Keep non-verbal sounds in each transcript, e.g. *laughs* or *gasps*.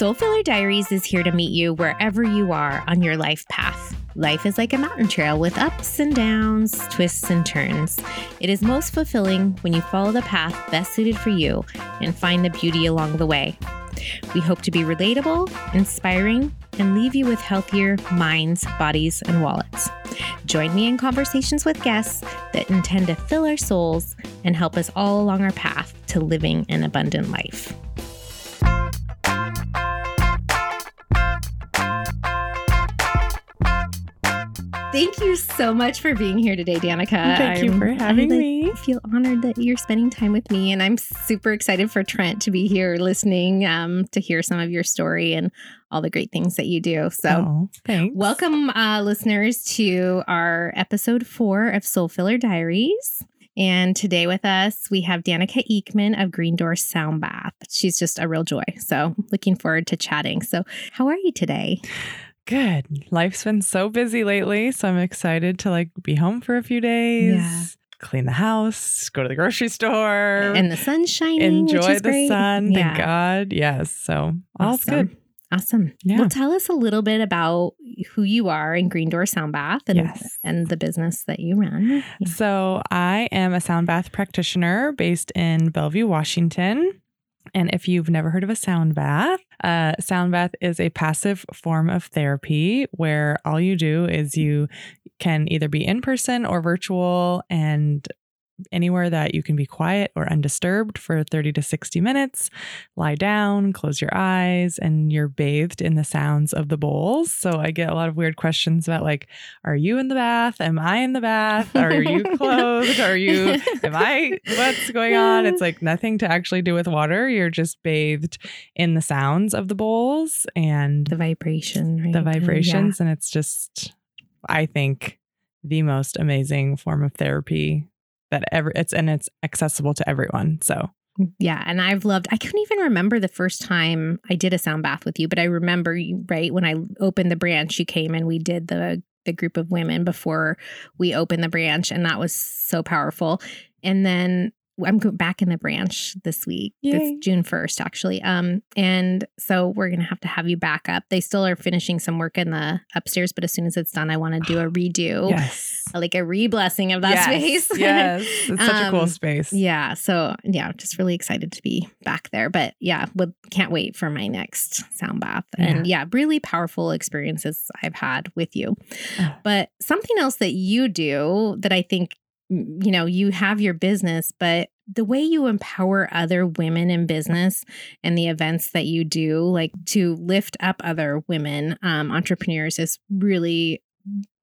Soul Filler Diaries is here to meet you wherever you are on your life path. Life is like a mountain trail with ups and downs, twists and turns. It is most fulfilling when you follow the path best suited for you and find the beauty along the way. We hope to be relatable, inspiring, and leave you with healthier minds, bodies, and wallets. Join me in conversations with guests that intend to fill our souls and help us all along our path to living an abundant life. Thank you so much for being here today, Danica. Thank you for having I, me. I feel honored that you're spending time with me, and I'm super excited for Trent to be here listening um, to hear some of your story and all the great things that you do. So, Oh, thanks. welcome, uh, listeners, to our episode four of Soul Filler Diaries. And today with us, we have Danica Eakman of Green Door Sound Bath. She's just a real joy. So, looking forward to chatting. So, how are you today? Good. Life's been so busy lately, so I'm excited to like be home for a few days. Yeah. Clean the house, go to the grocery store, And the sun's shining. enjoy the great. sun. Yeah. Thank God. Yes. So all's Awesome. good. Awesome. Yeah. Well, tell us a little bit about who you are in Green Door Sound Bath and, Yes. and the business that you run. Yeah. So I am a sound bath practitioner based in Bellevue, Washington. And if you've never heard of a sound bath, uh, sound bath is a passive form of therapy where all you do is you can either be in person or virtual and anywhere that you can be quiet or undisturbed for 30 to 60 minutes. Lie down, close your eyes, and you're bathed in the sounds of the bowls. So I get a lot of weird questions about like, are you in the bath? Am I in the bath? Are you *laughs* clothed? Are you am I what's going on? It's like nothing to actually do with water. You're just bathed in the sounds of the bowls and The vibration, right? the mm, vibrations. And it's just, I think, the most amazing form of therapy that ever it's and it's accessible to everyone. So Yeah. yeah. And I've loved, I couldn't even remember the first time I did a sound bath with you, but I remember, you, right, when I opened the branch, you came and we did the, the group of women before we opened the branch. And that was so powerful. And then I'm back in the branch this week. Yay. It's June 1st, actually. Um, and so we're gonna have to have you back up. They still are finishing some work in the upstairs, but as soon as it's done, I want to do a *gasps* redo, yes. like a re-blessing of that yes. space. *laughs* yes. It's such a cool Um, space. Yeah. So yeah, just really excited to be back there. But yeah, would can't wait for my next sound bath. And yeah, really powerful experiences I've had with you. Oh. But something else that you do that I think you know, you have your business, but the way you empower other women in business and the events that you do, like to lift up other women um, entrepreneurs, is really,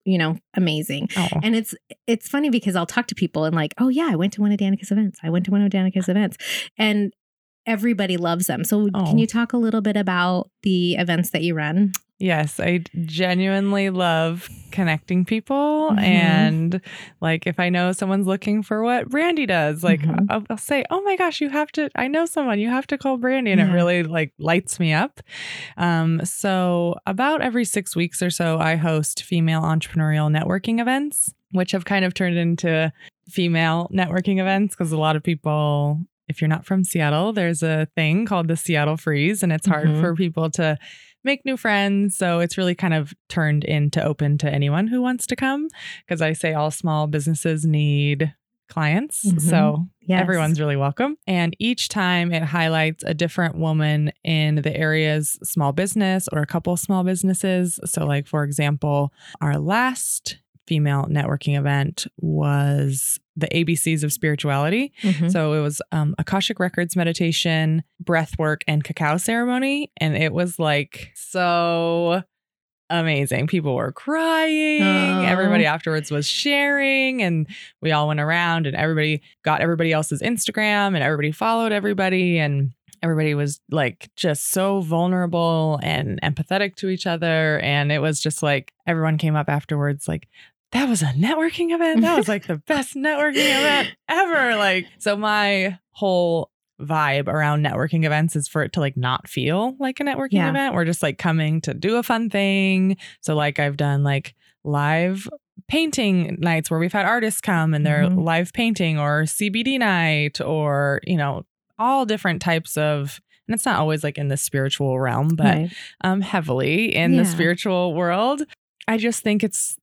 you know, amazing. Oh. And it's it's funny because I'll talk to people and like, oh yeah, I went to one of Danica's events. I went to one of Danica's events, and everybody loves them. So Oh. can you talk a little bit about the events that you run? Yes, I genuinely love connecting people. Mhm. And like, if I know someone's looking for what Brandy does, like, Mhm. I'll, I'll say, Oh my gosh, you have to, I know someone, you have to call Brandy. And Yeah. it really like lights me up. Um, so, about every six weeks or so, I host female entrepreneurial networking events, which have kind of turned into female networking events because a lot of people, if you're not from Seattle, there's a thing called the Seattle Freeze, and it's hard Mhm. for people to make new friends. So it's really kind of turned into open to anyone who wants to come because I say all small businesses need clients. Mhm. So Yes. everyone's really welcome. And each time it highlights a different woman in the area's small business or a couple small businesses. So, like, for example, our last female networking event was the ABCs of spirituality. Mhm. So it was um, Akashic Records meditation, breath work, and cacao ceremony. And it was like so amazing. People were crying. Aw. Everybody afterwards was sharing, and we all went around and everybody got everybody else's Instagram and everybody followed everybody. And everybody was like just so vulnerable and empathetic to each other. And it was just like everyone came up afterwards, like, that was a networking event. That was like the *laughs* best networking event ever. Like, so my whole vibe around networking events is for it to like not feel like a networking Yeah. event. We're just like coming to do a fun thing. So, like, I've done like live painting nights where we've had artists come and they're Mhm. live painting or CBD night or, you know, all different types of and it's not always like in the spiritual realm, but Right. um heavily in Yeah. the spiritual world. I just think it's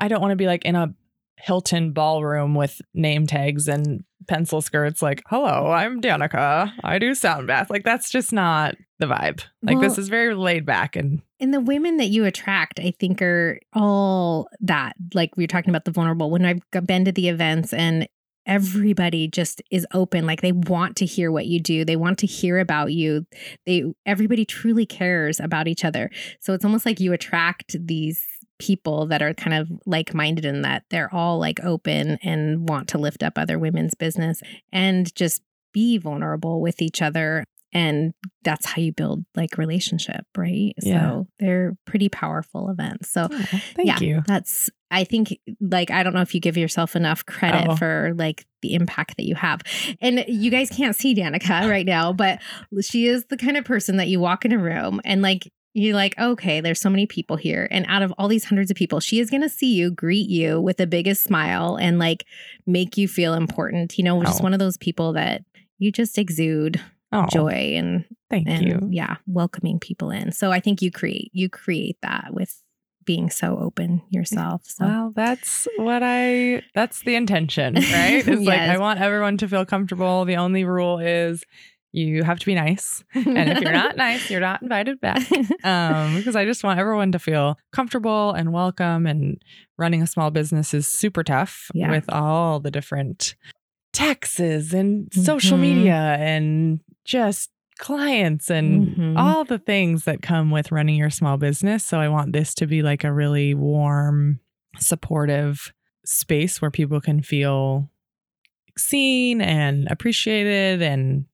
I don't want to be like in a Hilton ballroom with name tags and pencil skirts like, "Hello, I'm Danica. I do sound bath." Like that's just not the vibe. Like this is very laid back and And the women that you attract, I think, are all that. Like we were talking about the vulnerable. When I've been to the events and everybody just is open, like they want to hear what you do, they want to hear about you. They everybody truly cares about each other. So it's almost like you attract these people that are kind of like-minded in that they're all like open and want to lift up other women's business and just be vulnerable with each other and that's how you build like relationship right Yeah. so they're pretty powerful events so oh, thank yeah, you. that's i think like i don't know if you give yourself enough credit Oh. for like the impact that you have and you guys can't see danica *laughs* right now but she is the kind of person that you walk in a room and like you're like okay there's so many people here and out of all these hundreds of people she is going to see you greet you with the biggest smile and like make you feel important you know just Oh. one of those people that you just exude Oh, joy and thank and you. yeah welcoming people in so i think you create you create that with being so open yourself so Well, that's what I that's the intention, right? *laughs* It's like I want everyone to feel comfortable. The only rule is you have to be nice. *laughs* And if you're not nice, you're not invited back. *laughs* Um, because I just want everyone to feel comfortable and welcome and running a small business is super tough Yeah. with all the different taxes and social Mhm. media and just clients and Mhm. all the things that come with running your small business. So I want this to be like a really warm, supportive space where people can feel seen and appreciated and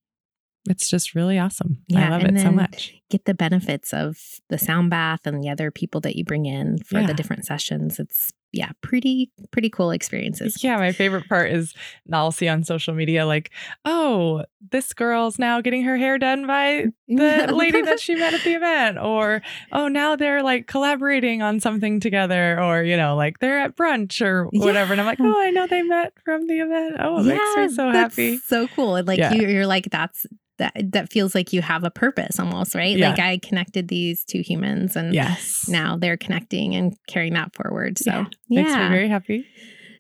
it's just really awesome. Yeah, I love it so much. get the benefits of the sound bath and the other people that you bring in for Yeah. the different sessions it's yeah pretty pretty cool experiences Yeah, my favorite part is I'll see on social media like, oh, this girl's now getting her hair done by mm, the *laughs* lady that she met at the event, or oh, now they're like collaborating on something together, or you know, like they're at brunch or whatever. And I'm like, oh, I know they met from the event. Oh, it makes me so that's happy. So cool. And like Yeah. you, you're like, that's that that feels like you have a purpose almost, right? Yeah. Like I connected these two humans and Yes. now they're connecting and carrying that forward. So Yeah. yeah. Makes me very happy.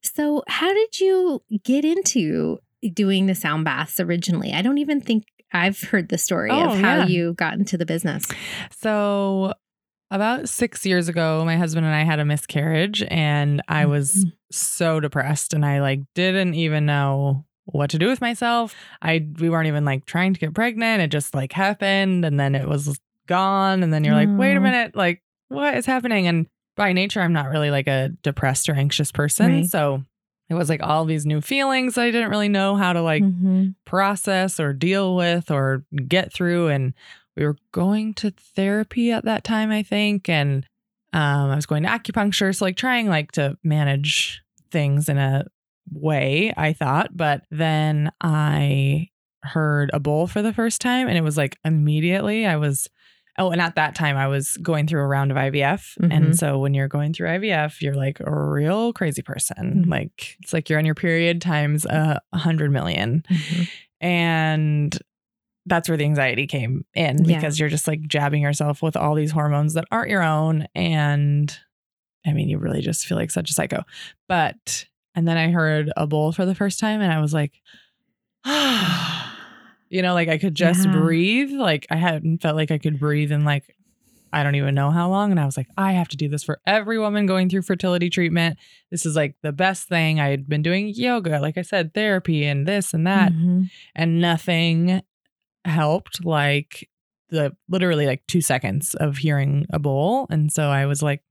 so how did you get into doing the sound baths originally? I don't even think I've heard the story Oh, of how yeah. you got into the business. So about six years ago, my husband and I had a miscarriage, and I was Mhm. so depressed, and I like didn't even know what to do with myself. I we weren't even like trying to get pregnant. It just like happened, and then it was gone, and then you're like, wait a Oh. minute, like what is happening? And by nature, I'm not really like a depressed or anxious person, Right. so. It was like all these new feelings I didn't really know how to like Mhm. process or deal with or get through and we were going to therapy at that time i think and um, i was going to acupuncture so like trying like to manage things in a way i thought but then i heard a bowl for the first time and it was like immediately i was oh and at that time i was going through a round of ivf Mhm. and so when you're going through ivf you're like a real crazy person Mhm. like it's like you're on your period times a hundred million Mhm. and that's where the anxiety came in Yeah. because you're just like jabbing yourself with all these hormones that aren't your own. And I mean, you really just feel like such a psycho. But, and then I heard a bowl for the first time and I was like, *sighs* you know, like I could just Yeah. breathe. Like I hadn't felt like I could breathe in like, I don't even know how long. And I was like, I have to do this for every woman going through fertility treatment. This is like the best thing. I had been doing yoga, like I said, therapy and this and that Mhm. and nothing helped like the literally like two seconds of hearing a bowl. And so I was like,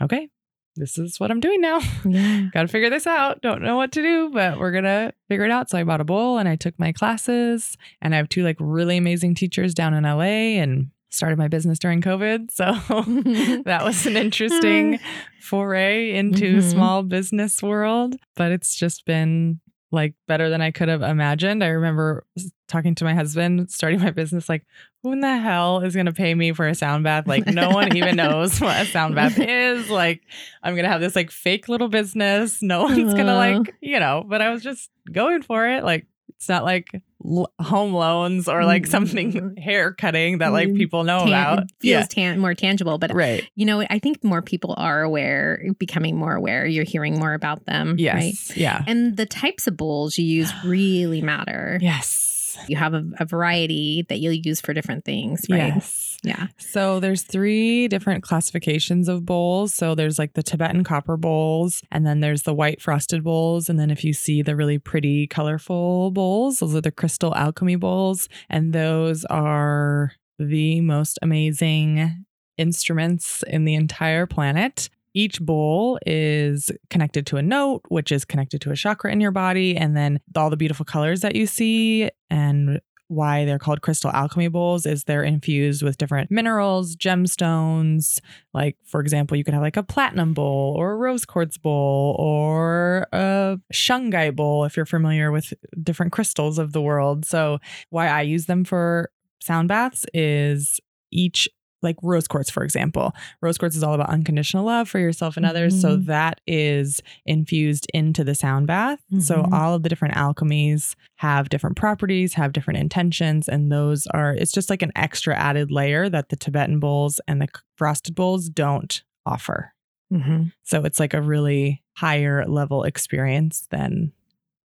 okay, this is what I'm doing now. Yeah. *laughs* Got to figure this out. Don't know what to do, but we're going to figure it out. So I bought a bowl and I took my classes and I have two like really amazing teachers down in LA and started my business during COVID. *laughs* So *laughs* that was an interesting foray into Mhm. small business world, but it's just been like better than I could have imagined. I remember talking to my husband starting my business like who in the hell is going to pay me for a sound bath? Like no one even knows what a sound bath *laughs* is. Like I'm going to have this like fake little business. No one's going to like, you know, but I was just going for it like It's not like l- home loans or like Mm. something *laughs* hair cutting that like Mm. people know Tan- about. it feels tan- more tangible, but Right. you know, I think more people are aware, becoming more aware. You're hearing more about them, Yes. right? Yeah. And the types of bowls you use *gasps* really matter. Yes. You have a, a variety that you'll use for different things, right? Yes. Yeah. So there's three different classifications of bowls. So there's like the Tibetan copper bowls, and then there's the white frosted bowls, and then if you see the really pretty colorful bowls, those are the crystal alchemy bowls, and those are the most amazing instruments in the entire planet. Each bowl is connected to a note, which is connected to a chakra in your body, and then all the beautiful colors that you see and why they're called crystal alchemy bowls is they're infused with different minerals, gemstones. Like, for example, you could have like a platinum bowl or a rose quartz bowl or a shungite bowl if you're familiar with different crystals of the world. So, why I use them for sound baths is each like rose quartz, for example. Rose quartz is all about unconditional love for yourself and others. So Mhm. that is infused into the sound bath. So Mhm. all of the different alchemies have different properties, have different intentions, and those are it's just like an extra added layer that the Tibetan bowls and the frosted bowls don't offer. Mm-hmm. So it's like a really higher level experience than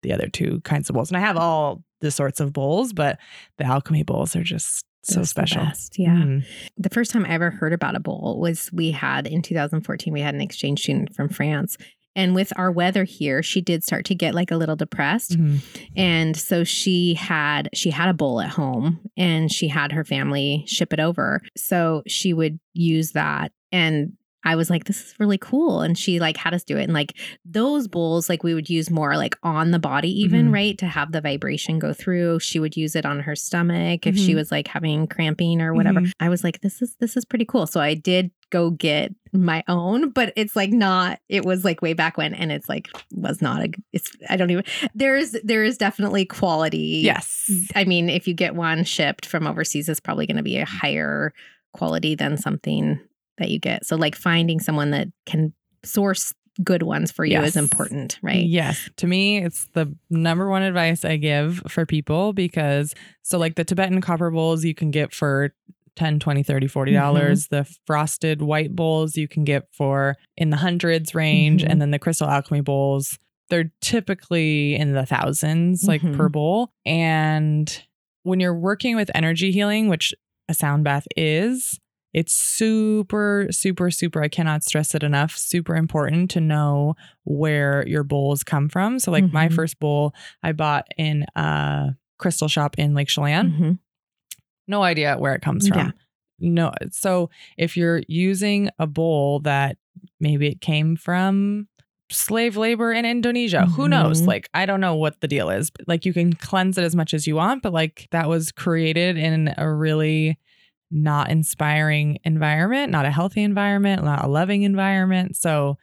the other two kinds of bowls. And I have all the sorts of bowls, but the alchemy bowls are just so special. Yeah. Mhm. The first time I ever heard about a bowl was we had in 2014, we had an exchange student from France. And with our weather here, she did start to get like a little depressed. Mhm. And so she had she had a bowl at home and she had her family ship it over. So she would use that and I was like, this is really cool. And she like had us do it. And like those bowls, like we would use more like on the body, even, Mhm. right? To have the vibration go through. She would use it on her stomach if she Mhm. was like having cramping or whatever. Mhm. I was like, this is this is pretty cool. So I did go get my own, but it's like not, it was like way back when, and it's like was not a it's I don't even there's there is definitely quality. Yes. I mean, if you get one shipped from overseas, it's probably going to be a higher quality than something that you get. So, like finding someone that can source good ones for you Yes. is important, right? Yes. To me, it's the number one advice I give for people because so like the Tibetan copper bowls you can get for 10, 20, 30, 40 dollars. Mm-hmm. The frosted white bowls you can get for in the hundreds range Mhm. and then the crystal alchemy bowls they're typically in the thousands like Mhm. per bowl and when you're working with energy healing, which a sound bath is, it's super, super, super, I cannot stress it enough, super important to know where your bowls come from. So, like my Mhm. first bowl I bought in a crystal shop in Lake Chelan. Mhm. No idea where it comes from. Yeah. No. So, if you're using a bowl that maybe it came from slave labor in Indonesia. Who knows? Mhm. Like, I don't know what the deal is. Like, you can cleanse it as much as you want, but like, that was created in a really not inspiring environment, not a healthy environment, not a loving environment. So,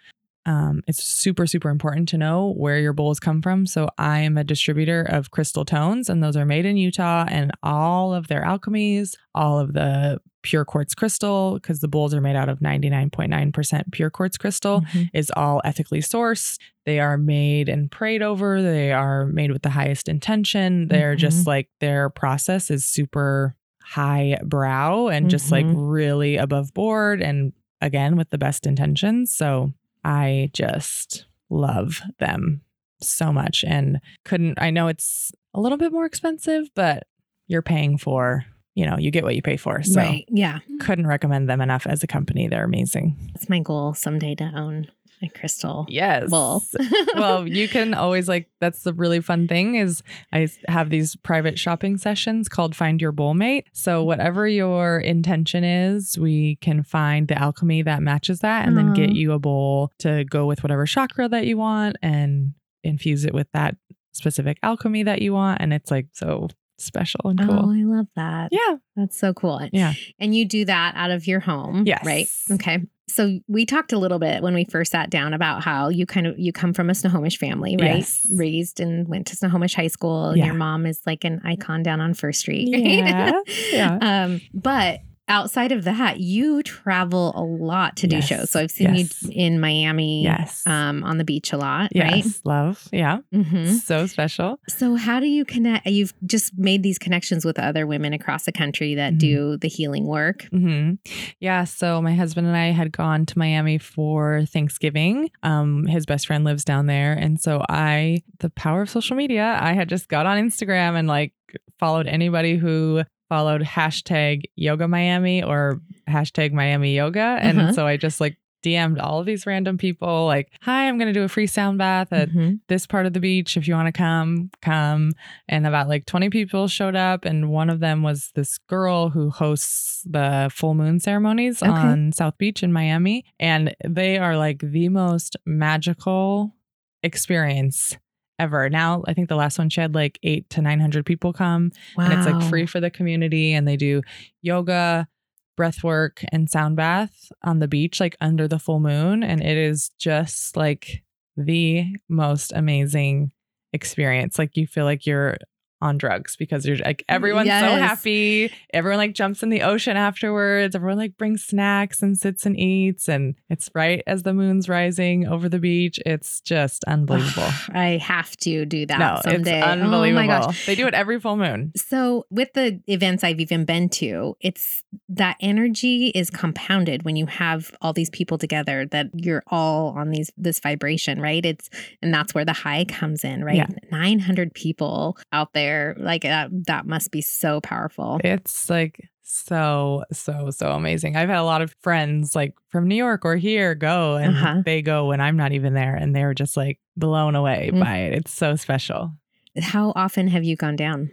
um, it's super, super important to know where your bowls come from. So, I am a distributor of crystal tones, and those are made in Utah, and all of their alchemies, all of the pure quartz crystal, because the bowls are made out of 99.9% pure quartz crystal Mhm. is all ethically sourced. They are made and prayed over. They are made with the highest intention. They're just like their process is super high brow and just like Mhm. really above board and again with the best intentions. So I just love them so much and couldn't I know it's a little bit more expensive, but you're paying for, you know, you get what you pay for. So Right. Yeah. couldn't recommend them enough as a company. They're amazing. That's my goal someday to own crystal Yes. bowl. *laughs* *laughs* well, you can always like that's the really fun thing is I have these private shopping sessions called Find Your Bowl Mate. So mm-hmm. whatever your intention is, we can find the alchemy that matches that and then get mm-hmm. you a bowl to go with whatever chakra that you want and infuse it with that specific alchemy that you want and it's like so special and cool. Oh. I love that. Yeah. That's so cool. Yeah. And you do that out of your home. Yes. Right. Okay. So we talked a little bit when we first sat down about how you kind of you come from a Snohomish family, right? Yes. Raised and went to Snohomish High School. And Yeah. your mom is like an icon down on First Street. *laughs* Right? Yeah. Yeah. um, but outside of that, you travel a lot to do Yes, shows. So I've seen yes. you in Miami, Yes. um, on the beach a lot, yes. Love. Yeah. right? hmm So special. So how do you connect? You've just made these connections with other women across the country that Mhm. do the healing work. hmm Yeah. So my husband and I had gone to Miami for Thanksgiving. Um, his best friend lives down there. And so I, the power of social media, I had just got on Instagram and like followed anybody who followed hashtag yoga Miami or hashtag Miami yoga. And Uh-huh. so I just like DM'd all of these random people like, hi, I'm going to do a free sound bath at Mhm. this part of the beach. If you want to come, come. And about like 20 people showed up. And one of them was this girl who hosts the full moon ceremonies Okay. on South Beach in Miami. And they are like the most magical experience ever. Now, I think the last one she had like eight to 900 people come. Wow. And it's like free for the community. And they do yoga, breath work, and sound bath on the beach, like under the full moon. And it is just like the most amazing experience. Like you feel like you're on drugs because you're like everyone's so happy. Everyone like jumps in the ocean afterwards. Everyone like brings snacks and sits and eats. And it's right as the moon's rising over the beach. It's just unbelievable. *sighs* I have to do that no, someday. it's unbelievable. Oh my gosh. They do it every full moon. So, with the events I've even been to, it's that energy is compounded when you have all these people together that you're all on these this vibration, right? It's and that's where the high comes in, right? Yeah. 900 people out there, like that that must be so powerful. It's like so, so, so amazing. I've had a lot of friends like from New York or here go and Uh-huh. they go when I'm not even there and they're just like blown away Mm. by it. It's so special. How often have you gone down?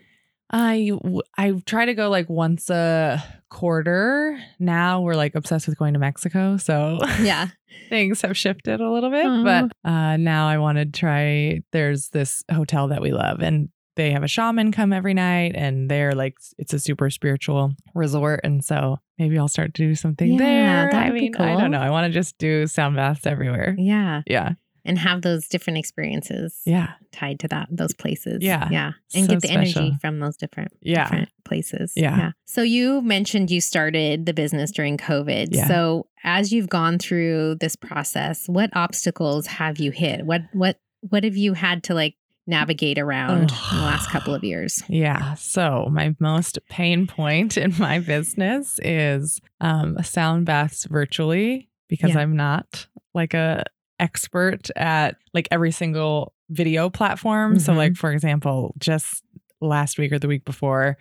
I I try to go like once a quarter. Now we're like obsessed with going to Mexico, so Yeah. *laughs* things have shifted a little bit. Aw. But uh, now I want to try. There's this hotel that we love, and they have a shaman come every night, and they're like it's a super spiritual resort, and so maybe I'll start to do something Yeah, there. that I would be mean, I don't know. I want to just do sound baths everywhere. Yeah. Yeah, And have those different experiences yeah, tied to that those places. Yeah. Yeah. And So get the energy from those different yeah. different places. Yeah. So you mentioned you started the business during COVID. Yeah. So as you've gone through this process, what obstacles have you hit? What what what have you had to like navigate around in the last couple of years? *sighs* Yeah. So my most pain point in my business is um, sound baths virtually because Yeah. I'm not like a expert at like every single video platform. So Mhm. like for example, just last week or the week before,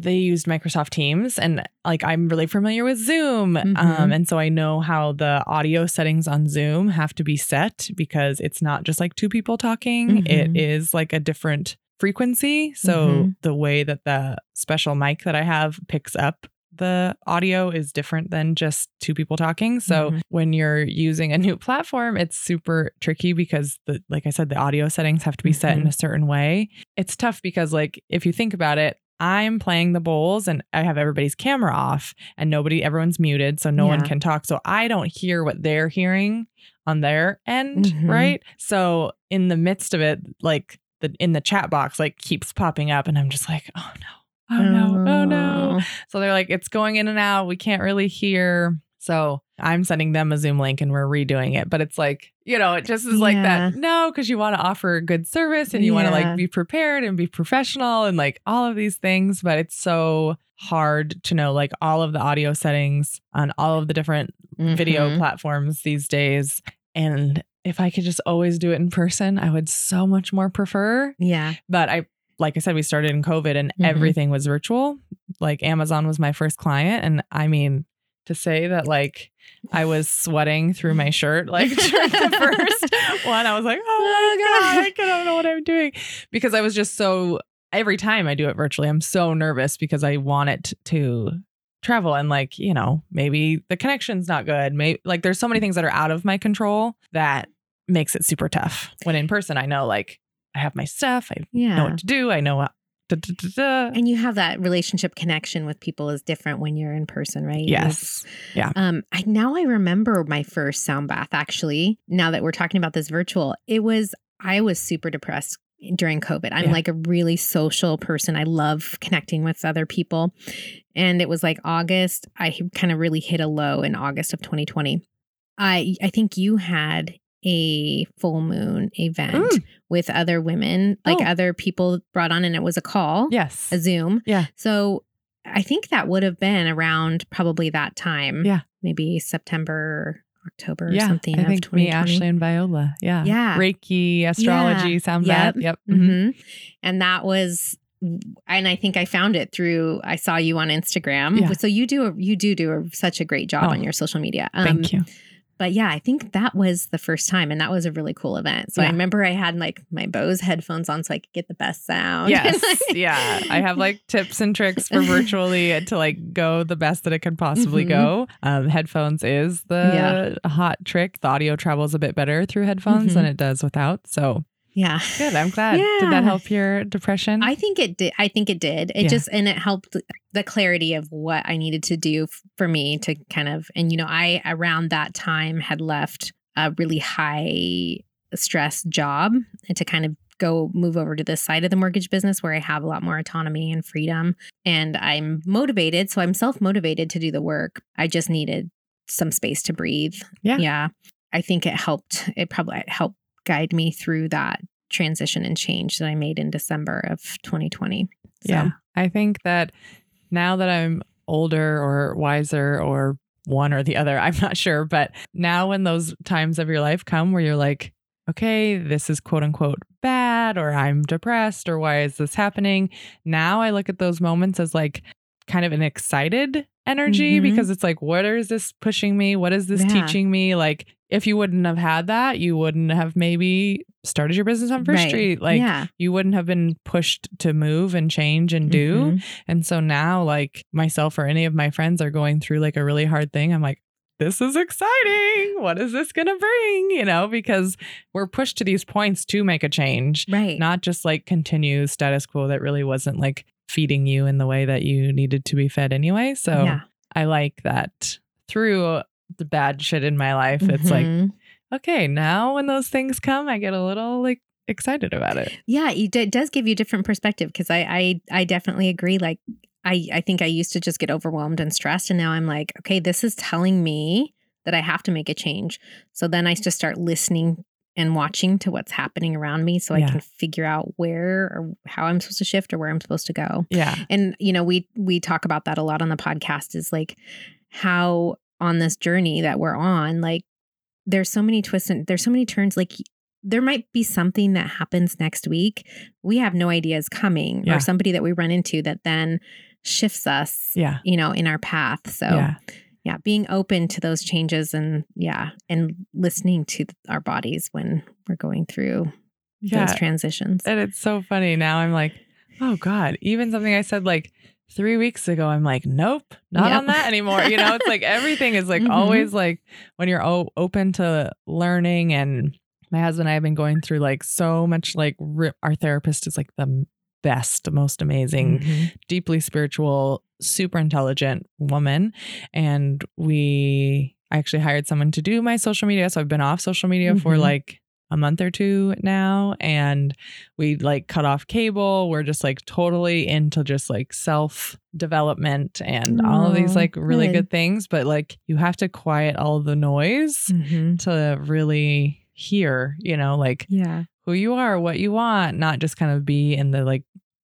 they used Microsoft Teams and like I'm really familiar with Zoom. Um, Mhm. and so I know how the audio settings on Zoom have to be set because it's not just like two people talking. It Mhm. is like a different frequency. So Mhm. the way that the special mic that I have picks up the audio is different than just two people talking. So Mhm. when you're using a new platform, it's super tricky because the like I said, the audio settings have to be set in Mhm. a certain way. It's tough because like if you think about it, I'm playing the bowls and I have everybody's camera off and nobody everyone's muted so no one can talk. So I don't hear what they're hearing on their end, Mhm. right? So in the midst of it, like the in the chat box like keeps popping up and I'm just like, oh no. Oh no, oh no. So they're like, it's going in and out. We can't really hear. So I'm sending them a Zoom link and we're redoing it. But it's like, you know, it just is like Yeah. that. No, because you want to offer good service and you want to like be prepared and be professional and like all of these things. But it's so hard to know like all of the audio settings on all of the different video Mhm. platforms these days. And if I could just always do it in person, I would so much more prefer Yeah. but I like I said, we started in COVID and Mhm. everything was virtual. Like Amazon was my first client. And I mean, to say that like I was *laughs* sweating through my shirt, like *laughs* during the first *laughs* one, I was like, oh, oh my Oh, God, God. I don't know what I'm doing. Because I was just so every time I do it virtually, I'm so nervous because I want it to travel and like, you know, maybe the connection's not good. Maybe like there's so many things that are out of my control that makes it super tough. When in person, I know like I have my stuff, I Yeah. know what to do. I know what. Da, da, da, and you have that relationship connection with people is different when you're in person, right? Yes. Yeah. Um, I now I remember my first sound bath actually. Now that we're talking about this virtual, it was I was super depressed during COVID. I'm Yeah. like a really social person. I love connecting with other people. And it was like August, I kind of really hit a low in August of 2020. I I think you had a full moon event Mm. With other women, like Oh. other people brought on and it was a call, Yes. a Zoom. Yeah. So I think that would have been around probably that time. Yeah. Maybe September, October or yeah. something I of think 2020. me, Ashley, and Viola. Yeah. Yeah. Reiki, astrology, sound Yep. bath. Yep. Mhm. hmm And that was, and I think I found it through. I saw you on Instagram. Yeah. So you do a, you do do a, such a great job Oh, on your social media. Um, Thank you. But yeah, I think that was the first time, and that was a really cool event. So I remember I had like my Bose headphones on so I could get the best sound. *laughs* Yes. yeah. I have like tips and tricks for *laughs* virtually to like go the best that it can possibly Mhm. go. Um, headphones is the hot trick. The audio travels a bit better through headphones Mhm. than it does without. So yeah. good. I'm glad. Did that help your depression? I think it did. I think it did. It Yeah. just and it helped the clarity of what I needed to do f- for me to kind of and you know I around that time had left a really high stress job and to kind of go move over to this side of the mortgage business where I have a lot more autonomy and freedom and I'm motivated so I'm self-motivated to do the work. I just needed some space to breathe. Yeah. Yeah. I think it helped it probably helped guide me through that transition and change that I made in December of 2020. So, Yeah. I think that now that I'm older or wiser or one or the other, *laughs* I'm not sure. But now, when those times of your life come where you're like, okay, this is quote unquote bad, or I'm depressed, or why is this happening? Now I look at those moments as like kind of an excited energy Mhm. because it's like, what is this pushing me? What is this Yeah. teaching me? Like, if you wouldn't have had that, you wouldn't have maybe started your business on First Right. Street. Like, yeah. you wouldn't have been pushed to move and change and do. Mhm. And so now, like myself or any of my friends are going through like a really hard thing. I'm like, this is exciting. What is this going to bring? You know, because we're pushed to these points to make a change, Right. not just like continue status quo that really wasn't like feeding you in the way that you needed to be fed anyway. So yeah. I like that through the bad shit in my life, it's like, Mhm. okay, now when those things come, I get a little like excited about it. yeah, it, does give you a different perspective because I, I I definitely agree. Like I I think I used to just get overwhelmed and stressed, and now I'm like, okay, this is telling me that I have to make a change. So then I just start listening and watching to what's happening around me, so I can figure out where or how I'm supposed to shift or where I'm supposed to go. Yeah. and you know we we talk about that a lot on the podcast is like how on this journey that we're on like there's so many twists and there's so many turns like there might be something that happens next week we have no idea is coming Yeah. or somebody that we run into that then shifts us Yeah. you know in our path so Yeah. Yeah being open to those changes and yeah and listening to our bodies when we're going through Yeah. those transitions And it's so funny. Now I'm like, oh God, even something I said like three weeks ago, I'm like, nope, not Yep. on that anymore. You know, it's like everything is like Mhm. always like when you're o- open to learning. And my husband and I have been going through like so much, like, ri- our therapist is like the best, most amazing, Mhm. deeply spiritual, super intelligent woman. And we, I actually hired someone to do my social media. So I've been off social media for Mhm. like a month or two now. And we like cut off cable. We're just like totally into just like self development and all of these like really good. good things. But like you have to quiet all the noise Mhm. to really hear, you know, like yeah who you are, what you want, not just kind of be in the like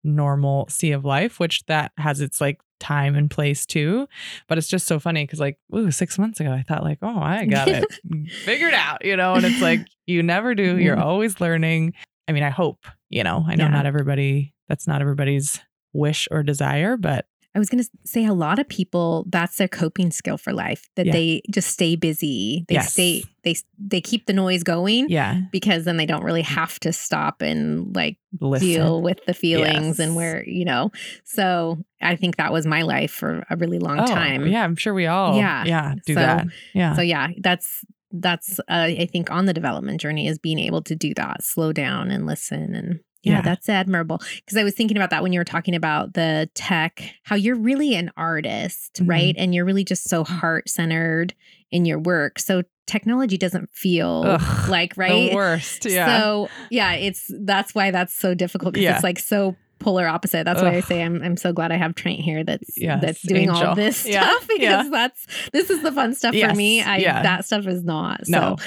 normal sea of life, which that has its like time and place too. But it's just so funny because like, ooh, six months ago, I thought like, oh, I got it *laughs* figured out, you know, and it's like *laughs* you never do. You're mm-hmm. always learning. I mean, I hope, you know, I know Yeah. not everybody, that's not everybody's wish or desire, but I was going to say a lot of people that's their coping skill for life that Yeah. they just stay busy. They Yes. stay they they keep the noise going yeah, because then they don't really have to stop and like listen. deal with the feelings and where, you know. So, I think that was my life for a really long Oh, time. Yeah, I'm sure we all, Yeah. yeah, do So- that. Yeah. So yeah, that's that's uh, I think on the development journey is being able to do that, slow down and listen and Yeah, Yeah. that's admirable. Because I was thinking about that when you were talking about the tech, how you're really an artist, Mhm. right? And you're really just so heart centered in your work. So technology doesn't feel Ugh, like, right? The worst. Yeah. So yeah, it's that's why that's so difficult because Yeah. it's like so polar opposite. That's why I say I'm I'm so glad I have Trent here that's Yes, that's doing all angel. this *laughs* stuff Yeah, because yeah. that's this is the fun stuff for me. I yeah. that stuff is not. No, So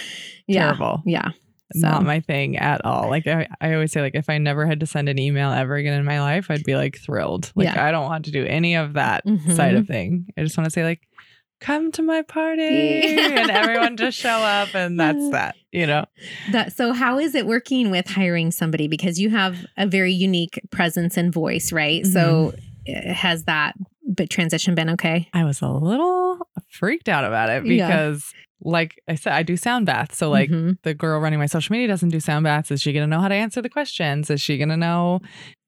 yeah. Terrible. Yeah. Not my thing at all. Like I, I always say, like if I never had to send an email ever again in my life, I'd be like thrilled. Like Yeah. I don't want to do any of that Mhm. side of thing. I just want to say like, come to my party and everyone just show up and that's *laughs* that. You know. That so how is it working with hiring somebody because you have a very unique presence and voice, right? So Mm-hmm. uh, has that but transition been okay? I was a little freaked out about it Yeah. Like I said, I do sound baths. So like Mhm. the girl running my social media doesn't do sound baths. Is she going to know how to answer the questions? Is she going to know?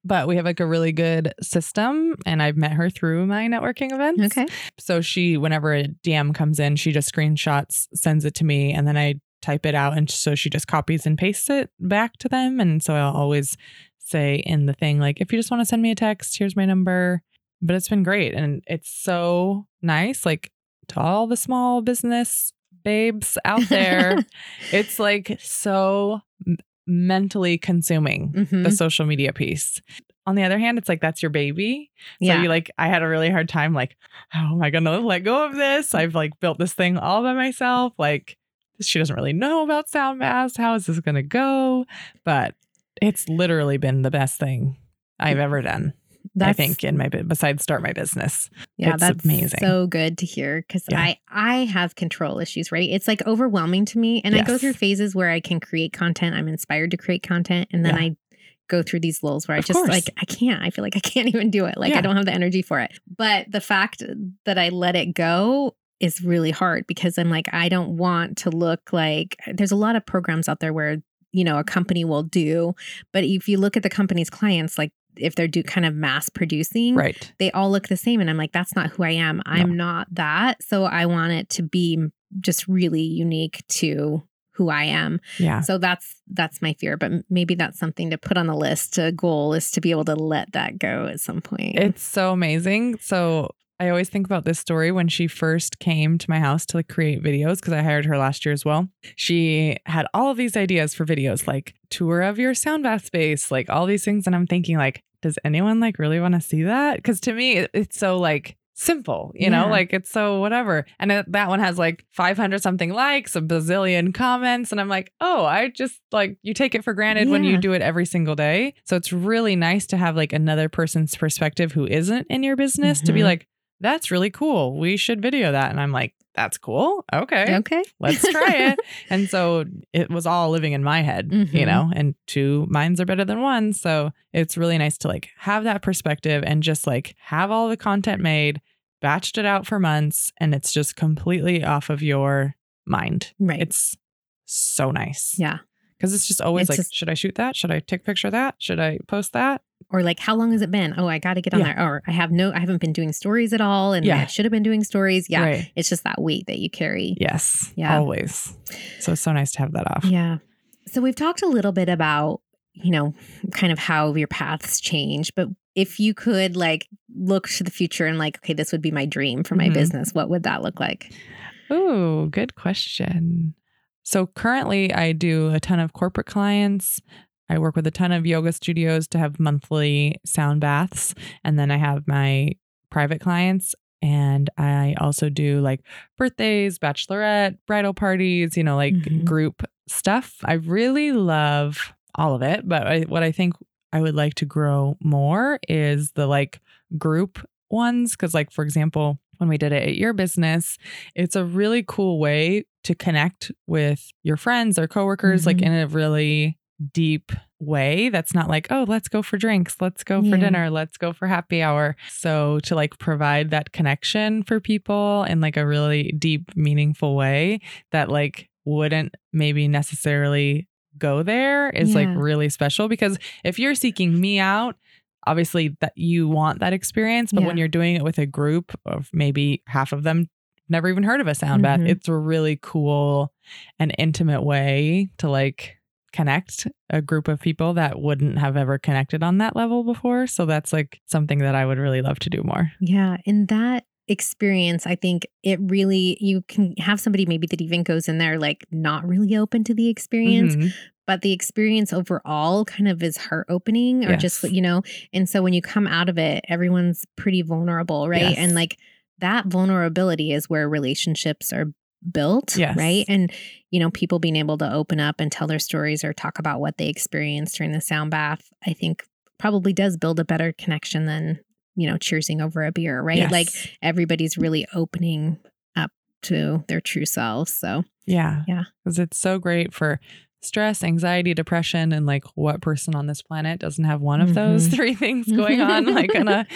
But we have like a really good system, and I've met her through my networking events. okay. So she, whenever a DM comes in, she just screenshots, sends it to me, and then I type it out. And so she just copies and pastes it back to them. And so I'll always say in the thing, like, if you just want to send me a text, here's my number. But it's been great. And it's so nice. Like to all the small business babes out there, *laughs* it's like so m- mentally consuming Mhm. the social media piece. On the other hand, it's like that's your baby. So Yeah. you like I had a really hard time like, how am I gonna let go of this? I've like built this thing all by myself. Like she doesn't really know about sound baths. How is this gonna go? But it's literally been the best thing I've ever done. I think in my besides start my business. Yeah, It's that's amazing. So good to hear because Yeah. I I have control issues, right? It's like overwhelming to me, and I go through phases where I can create content. I'm inspired to create content, and then Yeah. I go through these lulls where I Of just course. like I can't. I feel like I can't *laughs* even do it. Like I don't have the energy for it. But the fact that I let it go is really hard because I'm like I don't want to look like there's a lot of programs out there where you know a company will do, but if you look at the company's clients, like if they're do kind of mass producing, Right. they all look the same and i'm like that's not who i am i'm not that so i want it to be just really unique to who i am Yeah. so that's that's my fear but maybe that's something to put on the list a goal is to be able to let that go at some point It's so amazing. So I always think about this story when she first came to my house to like create videos because I hired her last year as well. She had all of these ideas for videos like tour of your sound bath space, like all these things. And I'm thinking, like, does anyone like really want to see that? Because to me, it's so like simple, you know, like it's so whatever. And it, that one has like 500 something likes, a bazillion comments. And I'm like, oh, I just like you take it for granted when you do it every single day. So it's really nice to have like another person's perspective who isn't in your business to be Mhm. like, that's really cool. We should video that. And I'm like, that's cool. Okay. okay *laughs* Let's try it. And so it was all living in my head, you Mhm. know, and two minds are better than one. So it's really nice to like have that perspective and just like have all the content made, batched it out for months, and it's just completely off of your mind. right It's so nice. yeah Because it's just always It's like, just- should I shoot that? Should I take a picture of that? Should I post that? Or like how long has it been oh i got to get on Yeah. there or i have no i haven't been doing stories at all and Yeah. i should have been doing stories yeah Right. it's just that weight that you carry Yes. Yeah. Always. So it's so nice to have that off. Yeah. So we've talked a little bit about, you know, kind of how your paths change, but if you could like look to the future and like, okay, this would be my dream for my Mhm. business, what would that look like? Oh, good question. So currently, I do a ton of corporate clients. I work with a ton of yoga studios to have monthly sound baths. And then I have my private clients. And I also do like birthdays, bachelorette, bridal parties, you know, like Mhm. group stuff. I really love all of it. But I, what I think I would like to grow more is the like group ones. Cause, like, for example, when we did it at your business, it's a really cool way to connect with your friends or coworkers, like Mhm. in a really deep way that's not like, oh, let's go for drinks, let's go for Yeah. dinner, let's go for happy hour. So to like provide that connection for people in like a really deep, meaningful way that like wouldn't maybe necessarily go there is like really special because if you're seeking me out, obviously that you want that experience, but when you're doing it with a group of maybe half of them never even heard of a sound bath, Mhm. it's a really cool and intimate way to like connect a group of people that wouldn't have ever connected on that level before. So that's like something that I would really love to do more. Yeah. And that experience, I think it really, you can have somebody maybe that even goes in there like not really open to the experience, Mhm. but the experience overall kind of is heart opening or just, you know, and so when you come out of it, everyone's pretty vulnerable, right? Yes. And like that vulnerability is where relationships are built, Yes. right? And, you know, people being able to open up and tell their stories or talk about what they experienced during the sound bath, I think probably does build a better connection than, you know, cheersing over a beer, right? Yes. Like everybody's really opening up to their true selves. So, Yeah. Yeah. Because it's so great for stress, anxiety, depression, and like what person on this planet doesn't have one of those Mhm. three things *laughs* going on, like on a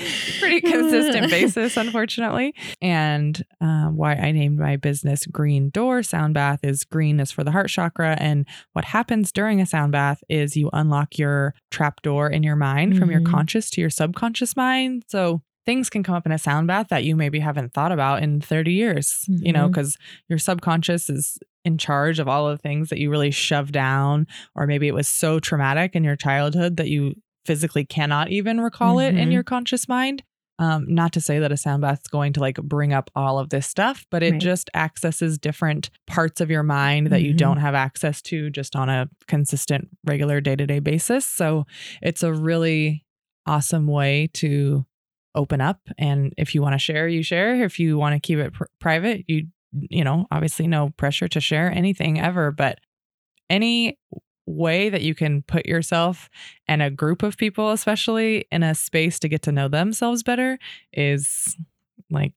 pretty consistent *laughs* basis, unfortunately. And um, why I named my business Green Door Sound Bath is green is for the heart chakra. And what happens during a sound bath is you unlock your trap door in your mind from your Mhm. conscious to your subconscious mind. So things can come up in a sound bath that you maybe haven't thought about in 30 years, you know, because your subconscious is in charge of all of the things that you really shove down, or maybe it was so traumatic in your childhood that you physically cannot even recall it in Mhm. your conscious mind. Um, not to say that a sound bath is going to like bring up all of this stuff, but it Right. just accesses different parts of your mind that you Mhm. don't have access to just on a consistent, regular day to day basis. So it's a really awesome way to open up. And if you want to share, you share. If you want to keep it pr- private, you, you know, obviously no pressure to share anything ever, but any way that you can put yourself and a group of people, especially in a space to get to know themselves better, is like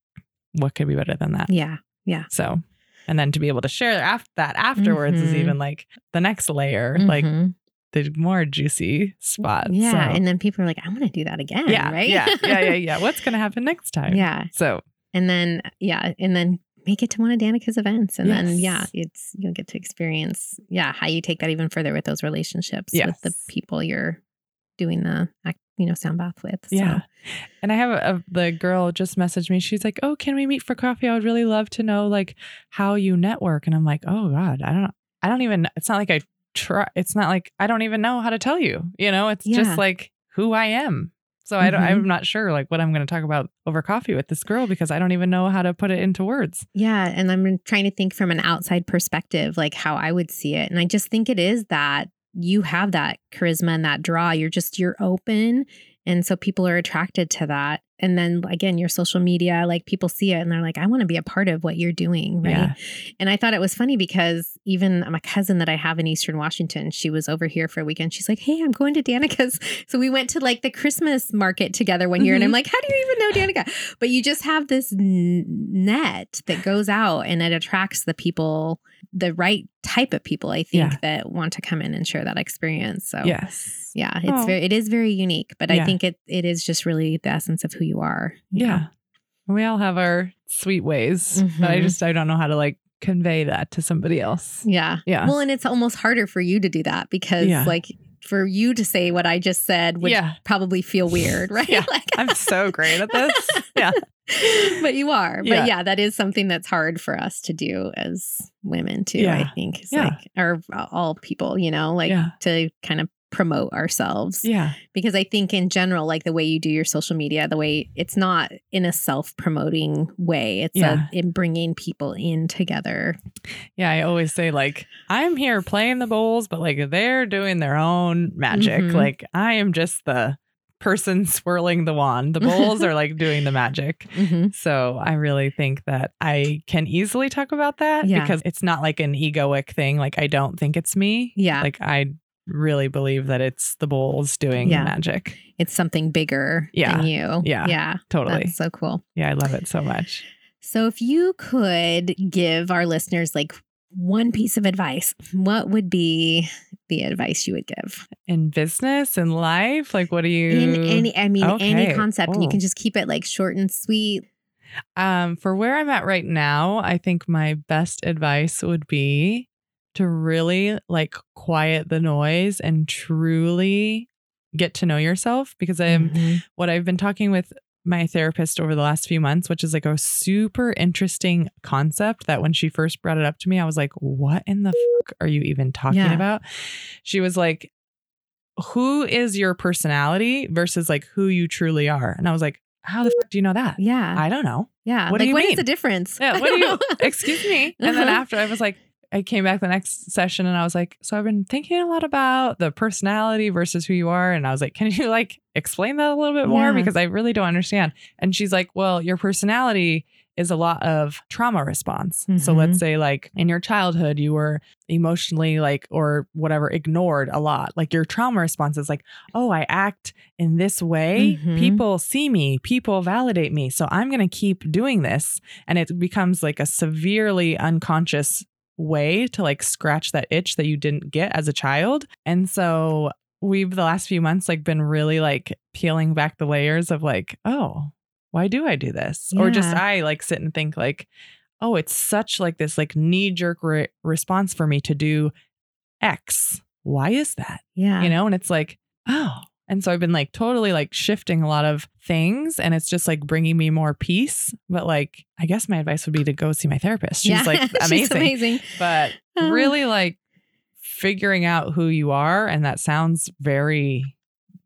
what could be better than that? yeah. Yeah. So, and then to be able to share that afterwards is Mhm. even like the next layer, like Mhm. The more juicy spots. yeah. So, And then people are like, I'm going to do that again. yeah, Right. yeah, yeah, yeah, yeah. *laughs* What's gonna happen next time? yeah. So And then, yeah. And then make it to one of Danica's events. And then, yeah, it's, you'll get to experience, yeah, how you take that even further with those relationships with the people you're doing the, you know, sound bath with. So, Yeah. And I have a, a the girl just messaged me. She's like, "Oh, can we meet for coffee? I would really love to know like how you network." And I'm like, "Oh God, I don't, I don't even. It's not like I try. It's not like I don't even know how to tell you. You know, it's Yeah. just like who I am. So I don't. I'm mm-hmm. not sure like what I'm going to talk about over coffee with this girl because I don't even know how to put it into words. Yeah. And I'm trying to think from an outside perspective, like how I would see it. And I just think it is that you have that charisma and that draw. You're just, you're open. And so people are attracted to that. And then again, your social media, like people see it and they're like, I want to be a part of what you're doing. Right. Yeah. And I thought it was funny because even my cousin that I have in Eastern Washington, she was over here for a weekend. She's like, Hey, I'm going to Danica's. *laughs* So we went to like the Christmas market together one year. And I'm Mhm. like, How do you even know Danica? But you just have this n- net that goes out and it attracts the people, the right type of people, I think, Yeah. that want to come in and share that experience. So Yes. yeah, it's Oh. very, it is very unique, but I think it, it is just really the essence of who you are. you know? Yeah. We all have our sweet ways, but I Mhm. just I don't know how to like convey that to somebody else. Yeah. Yeah. Well, and it's almost harder for you to do that because, Yeah. like, for you to say what I just said would yeah. probably feel weird, *laughs* right? Yeah. Like, I'm so great at this. *laughs* Yeah. but you are. Yeah. But yeah, that is something that's hard for us to do as women too. I think, it's Yeah. like, or all people, you know, like to kind of promote ourselves Yeah. because I think in general, like the way you do your social media, the way it's not in a self promoting way, it's Yeah. a, in bringing people in together. Yeah, I always say like I'm here playing the bowls, but like they're doing their own magic. Mhm. Like I am just the person *laughs* swirling the wand. The bowls are like doing the magic. *laughs* Mhm. So I really think that I can easily talk about that Yeah. because it's not like an egoic thing. Like I don't think it's me. Yeah. Like I really believe that it's the bowls doing Yeah. magic. it's something bigger Yeah. than you. Yeah. Yeah. Totally. That's so cool. yeah, I love it so much. So, if you could give our listeners like one piece of advice, what would be the advice you would give In business and life, like what do you in any? I mean, any Okay. concept, and you Oh. can just keep it like short and sweet. Um, for where I'm at right now, I think my best advice would be to really like quiet the noise and truly get to know yourself because I'm Mhm. what I've been talking with my therapist over the last few months, which is like a super interesting concept that when she first brought it up to me, I was like, what in the fuck are you even talking Yeah. about? She was like, who is your personality versus like who you truly are? And I was like, how the fuck do you know that? Yeah. I don't know. yeah. what do like, you what is mean? the difference? Yeah. What do *laughs* you, *laughs* excuse me? And then Uh-huh. after I was like, I came back the next session and I was like, so I've been thinking a lot about the personality versus who you are. And I was like, can you *laughs* like explain that a little bit more? Yeah. Because I really don't understand. And she's like, well, your personality is a lot of trauma response. So Mhm. let's say like in your childhood, you were emotionally like, or whatever, ignored a lot. Like your trauma response is like, oh, I act in this way. Mhm. People see me, people validate me. So I'm going to keep doing this. And it becomes like a severely unconscious way to like scratch that itch that you didn't get as a child. And so we've the last few months like been really like peeling back the layers of like, oh, why do I do this? Or just I like sit and think like, oh, it's such like this like knee jerk re- response for me to do X. Why is that? yeah. You know, and it's like, oh. And so I've been like totally like shifting a lot of things and it's just like bringing me more peace. But like, I guess my advice would be to go see my therapist. She's yeah. like amazing. *laughs* She's amazing. But Oh. really like figuring out who you are. And that sounds very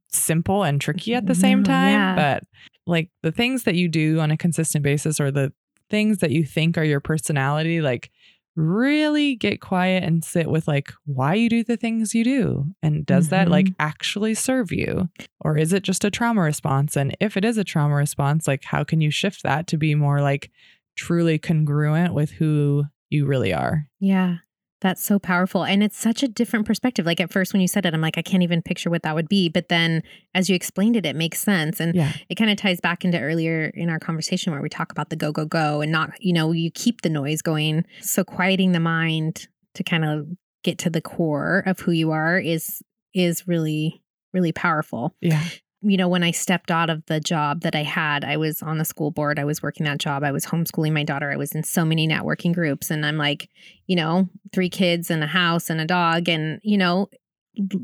simple and tricky at the same mm-hmm, time. yeah. But like the things that you do on a consistent basis or the things that you think are your personality, like really get quiet and sit with like why you do the things you do. And does that like Mhm. actually serve you? Or is it just a trauma response? And if it is a trauma response, like how can you shift that to be more like truly congruent with who you really are? Yeah. That's so powerful. And it's such a different perspective. Like at first, when you said it, I'm like, I can't even picture what that would be. But then as you explained it, it makes sense. And Yeah. it kind of ties back into earlier in our conversation where we talk about the go, go, go and not, you know, you keep the noise going. So quieting the mind to kind of get to the core of who you are is, is really, really powerful. Yeah. You know, when I stepped out of the job that I had, I was on the school board, I was working that job, I was homeschooling my daughter, I was in so many networking groups. And I'm like, you know, three kids and a house and a dog. And, you know,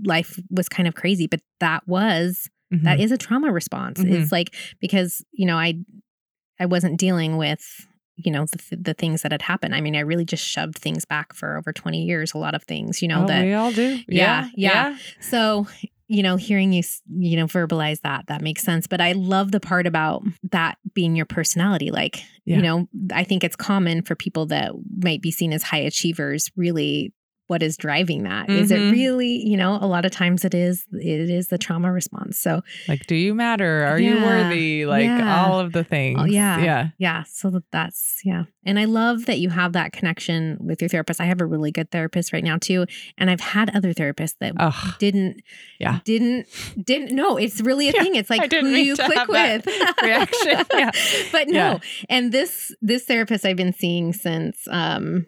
life was kind of crazy, but that was, that Mhm. is a trauma response. Mhm. It's like, because, you know, I, I wasn't dealing with, you know, the, the things that had happened. I mean, I really just shoved things back for over 20 years, a lot of things, you know, Oh, that we all do. Yeah, yeah. so, you know, hearing you, you know, verbalize that, that makes sense. But I love the part about that being your personality. Like, Yeah. you know, I think it's common for people that might be seen as high achievers really what is driving that? Is Mhm. it really, you know, a lot of times it is it is the trauma response. So Like, do you matter? Are you worthy? Like Yeah. all of the things. Oh, yeah. Yeah. yeah, so that's yeah. And I love that you have that connection with your therapist. I have a really good therapist right now too. And I've had other therapists that Oh, didn't Yeah. didn't didn't no it's really a Yeah, thing it's like who you click with *laughs* reaction. Yeah. *laughs* but no Yeah. and this this therapist i've been seeing since um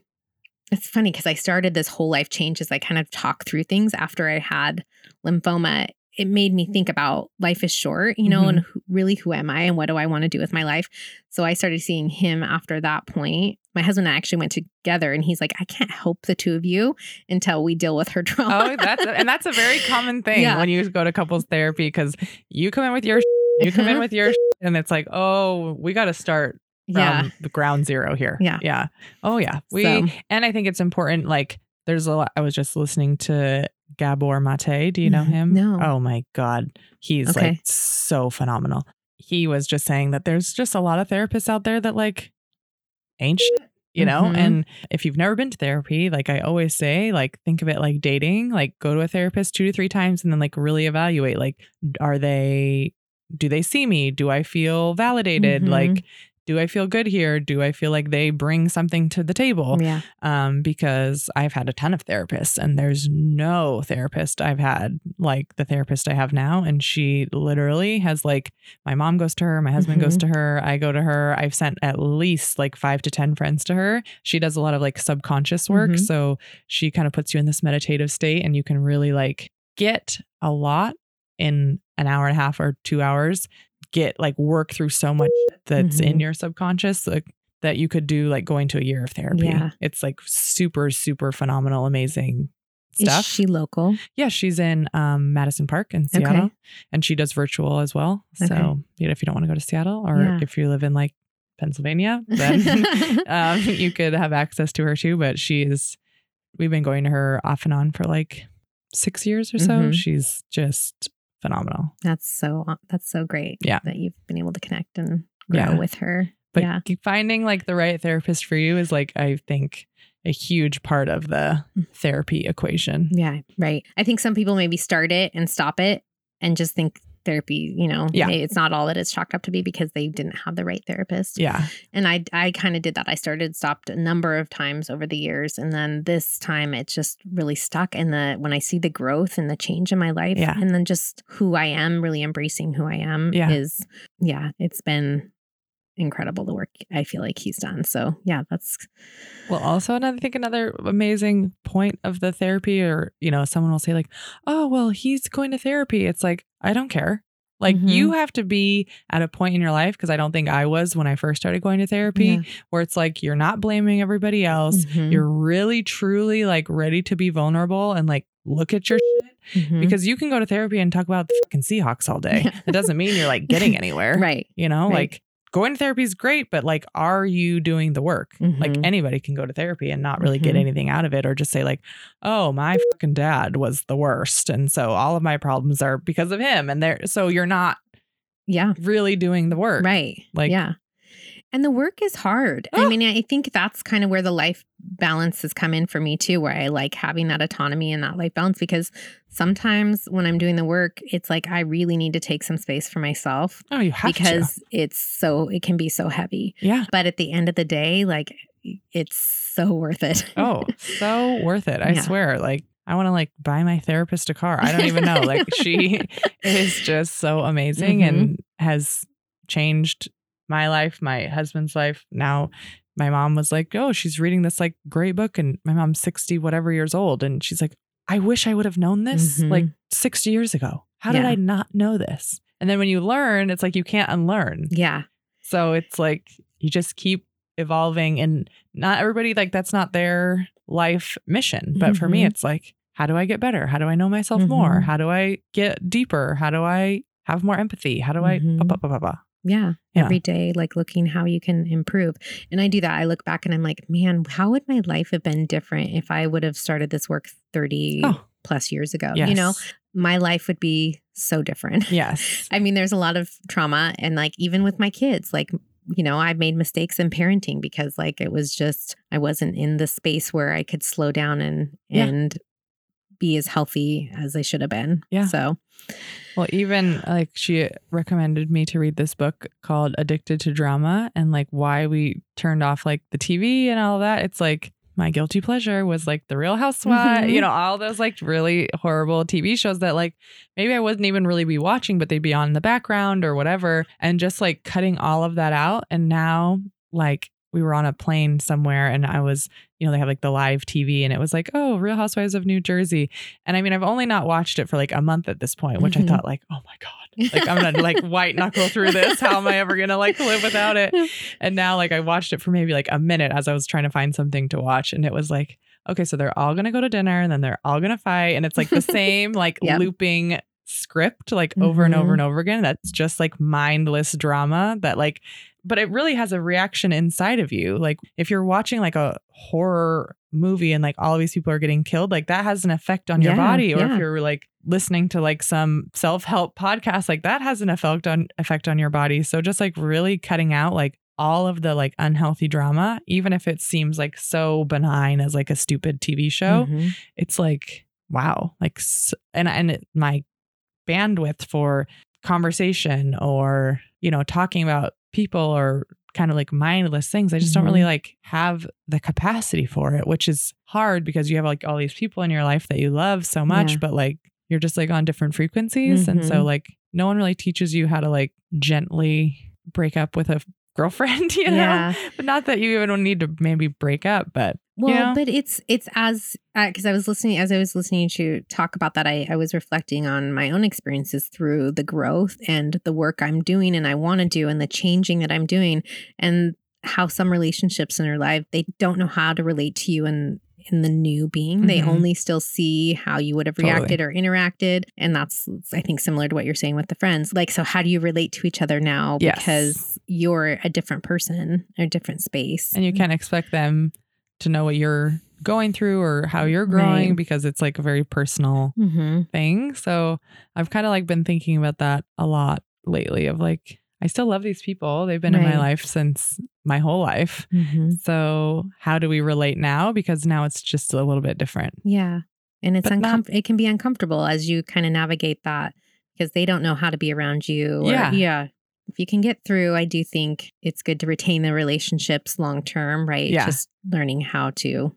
it's funny because i started this whole life change as i kind of talk through things after i had lymphoma it made me think about life is short you know Mm-hmm. and who, really who am i and what do i want to do with my life so i started seeing him after that point my husband and i actually went together and he's like i can't help the two of you until we deal with her *laughs* trauma Oh, that's and that's a very common thing Yeah. when you go to couples therapy because you come in with your *laughs* you come in Uh-huh. with your and it's like, oh, we got to start yeah the ground zero here. Yeah. Yeah. Oh yeah. We So- and I think it's important like there's a lot I was just listening to Gabor Mate. Do you know Mhm. him? No. Oh my god. He's Okay. like so phenomenal. He was just saying that there's just a lot of therapists out there that like ain't shit, you know? Mhm. And if you've never been to therapy, like I always say, like think of it like dating, like go to a therapist 2 to 3 times and then like really evaluate like are they do they see me? Do I feel validated? Mhm. Like do I feel good here? Do I feel like they bring something to the table? yeah um, because I've had a ton of therapists, and there's no therapist I've had like the therapist I have now. And she literally has like my mom goes to her, my husband goes to her, I go to her. I've sent at least like five to 10 friends to her. She does a lot of like subconscious work. Mhm. So she kind of puts you in this meditative state, and you can really like get a lot in an hour and a half or two hours get like work through so much that's in Mhm. your subconscious like that you could do like going to a year of therapy. Yeah. It's like super, super phenomenal, amazing stuff. Is she local? yeah, she's in um, Madison Park in Seattle, Okay. and she does virtual as well. So Okay. you know, if you don't want to go to Seattle, or Yeah. if you live in like Pennsylvania, *laughs* then *laughs* um, you could have access to her too. But she is, we've been going to her off and on for like six years or so. Mhm. She's just phenomenal. That's so that's so great. Yeah. that you've been able to connect and grow Yeah. with her. But yeah, finding like the right therapist for you is like, I think, a huge part of the Mm. therapy equation. yeah, right. I think some people maybe start it and stop it and just think therapy. You know, Yeah. it's not all that it's chalked up to be because they didn't have the right therapist. Yeah. And I I kind of did that. I started stopped a number of times over the years and then this time it just really stuck and the when I see the growth and the change in my life Yeah. and then just who I am, really embracing who I am Yeah. is yeah, it's been incredible the work I feel like he's done. So, yeah, that's Well, also, and I think another amazing point of the therapy, or, you know, someone will say, like, oh, well, he's going to therapy. It's like, I don't care. Like, Mhm. you have to be at a point in your life, because I don't think I was when I first started going to therapy, Yeah. where it's like, you're not blaming everybody else. Mhm. You're really, truly like ready to be vulnerable and like look at your shit. Mhm. Because you can go to therapy and talk about the fucking Seahawks all day. *laughs* Yeah. It doesn't mean you're like getting *laughs* anywhere. right. You know, Right. like going to therapy is great, but like, are you doing the work? Like Mhm. anybody can go to therapy and not really get Mhm. anything out of it, or just say like, "Oh, my fucking dad was the worst," and so all of my problems are because of him. And there, so you're not Yeah. really doing the work, Right. Like- yeah. And the work is hard. I Oh. mean, I think that's kind of where the life balance has come in for me too, where I like having that autonomy and that life balance because sometimes when I'm doing the work, it's like I really need to take some space for myself Oh, you have to. because it's so, it can be so heavy. Yeah. But at the end of the day, like it's so worth it. Oh, so worth it. I *laughs* Yeah. swear. Like, I want to like buy my therapist a car. I don't even know. Like, she *laughs* *laughs* is just so amazing Mhm. and has changed my life, my husband's life. Now, my mom was like, "Oh, she's reading this like great book," and my mom's sixty whatever years old, and she's like, "I wish I would have known this Mhm. like sixty years ago. How did I not know this?" And then when you learn, it's like you can't unlearn. yeah. So it's like you just keep evolving and not everybody like that's not their life mission. But for me Mhm. it's like how do I get better? How do I know myself more? Mhm. How do I get deeper? How do I have more empathy? How do I ba, ba, ba, ba. Yeah. Yeah. Every day, like looking how you can improve. And I do that. I look back and I'm like, man, how would my life have been different if I would have started this work 30 Oh. plus years ago? Yes. You know, my life would be so different. *laughs* Yes. I mean, there's a lot of trauma. And like, even with my kids, like, you know, I've made mistakes in parenting because like it was just, I wasn't in the space where I could slow down and, Yeah. and, be as healthy as I should have been. Yeah. So, Well, even like she recommended me to read this book called Addicted to Drama and like why we turned off like the TV and all that. It's like my guilty pleasure was like The Real Housewives, Mhm. you know, all those like really horrible TV shows that like maybe I wouldn't even really be watching, but they'd be on in the background or whatever. And just like cutting all of that out. And now, like, we were on a plane somewhere and I was, you know, they have like the live TV and it was like, oh, Real Housewives of New Jersey. And I mean, I've only not watched it for like a month at this point, which Mhm. I thought like, oh my God, like I'm gonna like white knuckle through this. How am I ever gonna like live without it? *laughs* And now like I watched it for maybe like a minute as I was trying to find something to watch. And it was like, okay, so they're all gonna go to dinner and then they're all gonna fight. And it's like the same like *laughs* Yep. looping script like over and over Mhm. and over again. That's just like mindless drama that like but it really has a reaction inside of you. Like if you're watching like a horror movie and like all of these people are getting killed, like that has an effect on your Yeah, body. Or yeah. if you're like listening to like some self-help podcast, like that has an effect on effect on your body. So just like really cutting out like all of the like unhealthy drama, even if it seems like so benign as like a stupid TV show, Mhm. it's like wow, like and and it, my bandwidth for conversation or you know talking about people or kind of like mindless things i just don't really Mhm. like have the capacity for it which is hard because you have like all these people in your life that you love so much Yeah. but like you're just like on different frequencies and so Mhm. like no one really teaches you how to like gently break up with a girlfriend *laughs* you know Yeah. but not that you even need to maybe break up but Well, know? but it's it's as uh, because I was listening as I was listening to you talk about that, I, I was reflecting on my own experiences through the growth and the work I'm doing and I want to do and the changing that I'm doing and how some relationships in your life they don't know how to relate to you in in the new being. They Mhm. only still see how you would have Totally. reacted or interacted. And that's, I think, similar to what you're saying with the friends. Like, so how do you relate to each other now? Yes. Because you're a different person, a different space. And you can't expect them to know what you're going through or how you're growing Right. because it's like a very personal Mm-hmm. thing. So I've kind of like been thinking about that a lot lately of like, I still love these people. They've been in my life since my whole life. Mm-hmm. So how do we relate now? Because now it's just a little bit different. Yeah. And it's uncomfortable. It can be uncomfortable as you kind of navigate that because they don't know how to be around you. or- Yeah. Yeah. If you can get through, I do think it's good to retain the relationships long term, right? Yeah. Just learning how to.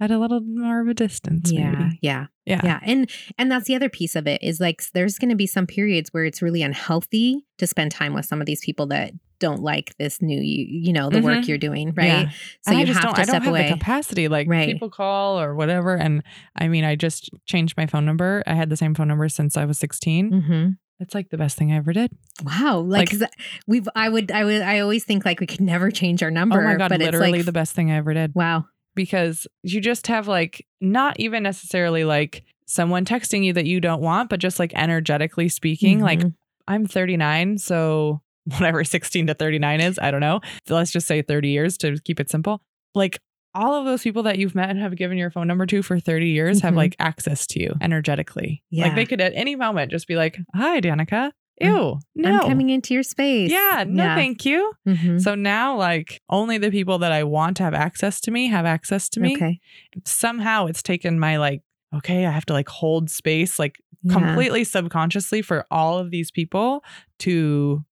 At a little more of a distance, Yeah. maybe. Yeah. Yeah. Yeah. And and that's the other piece of it is like there's going to be some periods where it's really unhealthy to spend time with some of these people that don't like this new you, you know, the work Mhm. you're doing, right? Yeah. So And you just have don't, to I step away. the capacity. Like Right. people call or whatever. And I mean, I just changed my phone number. I had the same phone number since I was 16. Mhm. It's like the best thing I ever did. Wow, like, Like- we've, I would, I would, I always think like we could never change our number. oh my God, but literally it's like, the best thing I ever did. wow, Because you just have like, not even necessarily like someone texting you that you don't want, but just like energetically speaking. Like, Mhm. I'm 39. So *laughs* whatever 16 to 39 is, I don't know. Let's just say 30 years to keep it simple. Like, all of those people that you've met and have given your phone number to for 30 years have Mhm. like access to you energetically. Yeah. Like they could at any moment just be like, Hi, Danica. Ew. No. I'm coming into your space. yeah, no, thank you. Mhm. So now, like, only the people that I want to have access to me have access to me. Okay. Somehow it's taken my, like, okay, I have to like hold space, like, Yeah. completely subconsciously for all of these people to,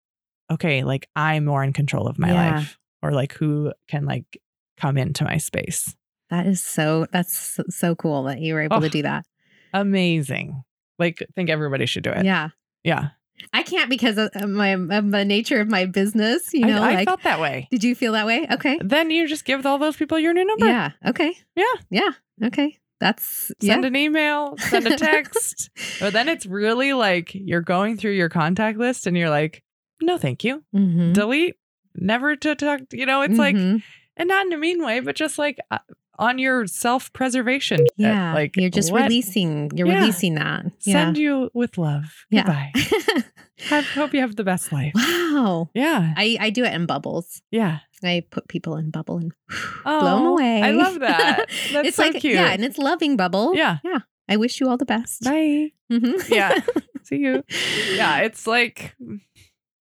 okay, like, I'm more in control of my Yeah. life or like who can like come into my space. That is so. That's so, so cool that you were able Oh. to do that. Amazing. Like, I think everybody should do it. Yeah. Yeah. I can't because of my of the nature of my business. You know, I, I like, felt that way. did you feel that way? Okay. Then you just give all those people your new number. Yeah. Okay. Yeah. Yeah. Okay. That's Send yeah. an email, send a *laughs* text. but then it's really like you're going through your contact list and you're like, no, thank you. Mhm. Delete. Never to talk. You know, it's like, Mhm. and not in a mean way, but just like uh, on your self preservation. yeah. Like, you're just what? releasing. You're Yeah. releasing that. Send you with love. Yeah. Goodbye. *laughs* Have, hope you have the best life. wow. Yeah. I I do it in bubbles. Yeah. I put people in bubble and *sighs* Oh, blow them away. I love that. *laughs* That's it's so like cute. yeah, and it's loving bubble. Yeah. yeah. I wish you all the best. Bye. Mhm. Yeah. *laughs* See you. Yeah. It's like,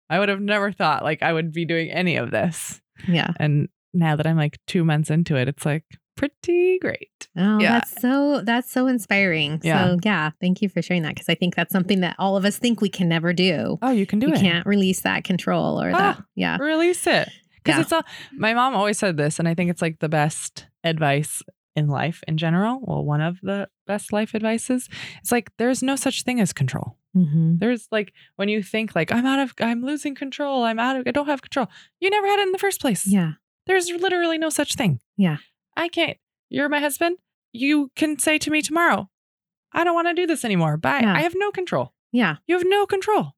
I would have never thought like I would be doing any of this. yeah. And now that I'm like two months into it, it's like pretty great. Oh, Yeah. that's so that's so inspiring. Yeah. So yeah, thank you for sharing that because I think that's something that all of us think we can never do. Oh, you can do you it. You can't release that control or that. Ah. Yeah. Release it. Because Yeah. it's all, my mom always said this, and I think it's like the best advice in life in general. Well, one of the best life advices. It's like there's no such thing as control. Mm-hmm. There's like when you think like I'm out of, I'm losing control. I'm out of, I don't have control. You never had it in the first place. Yeah. There's literally no such thing. Yeah. I can't. You're my husband. You can say to me tomorrow, I don't want to do this anymore. Bye. Yeah. I have no control. Yeah. You have no control.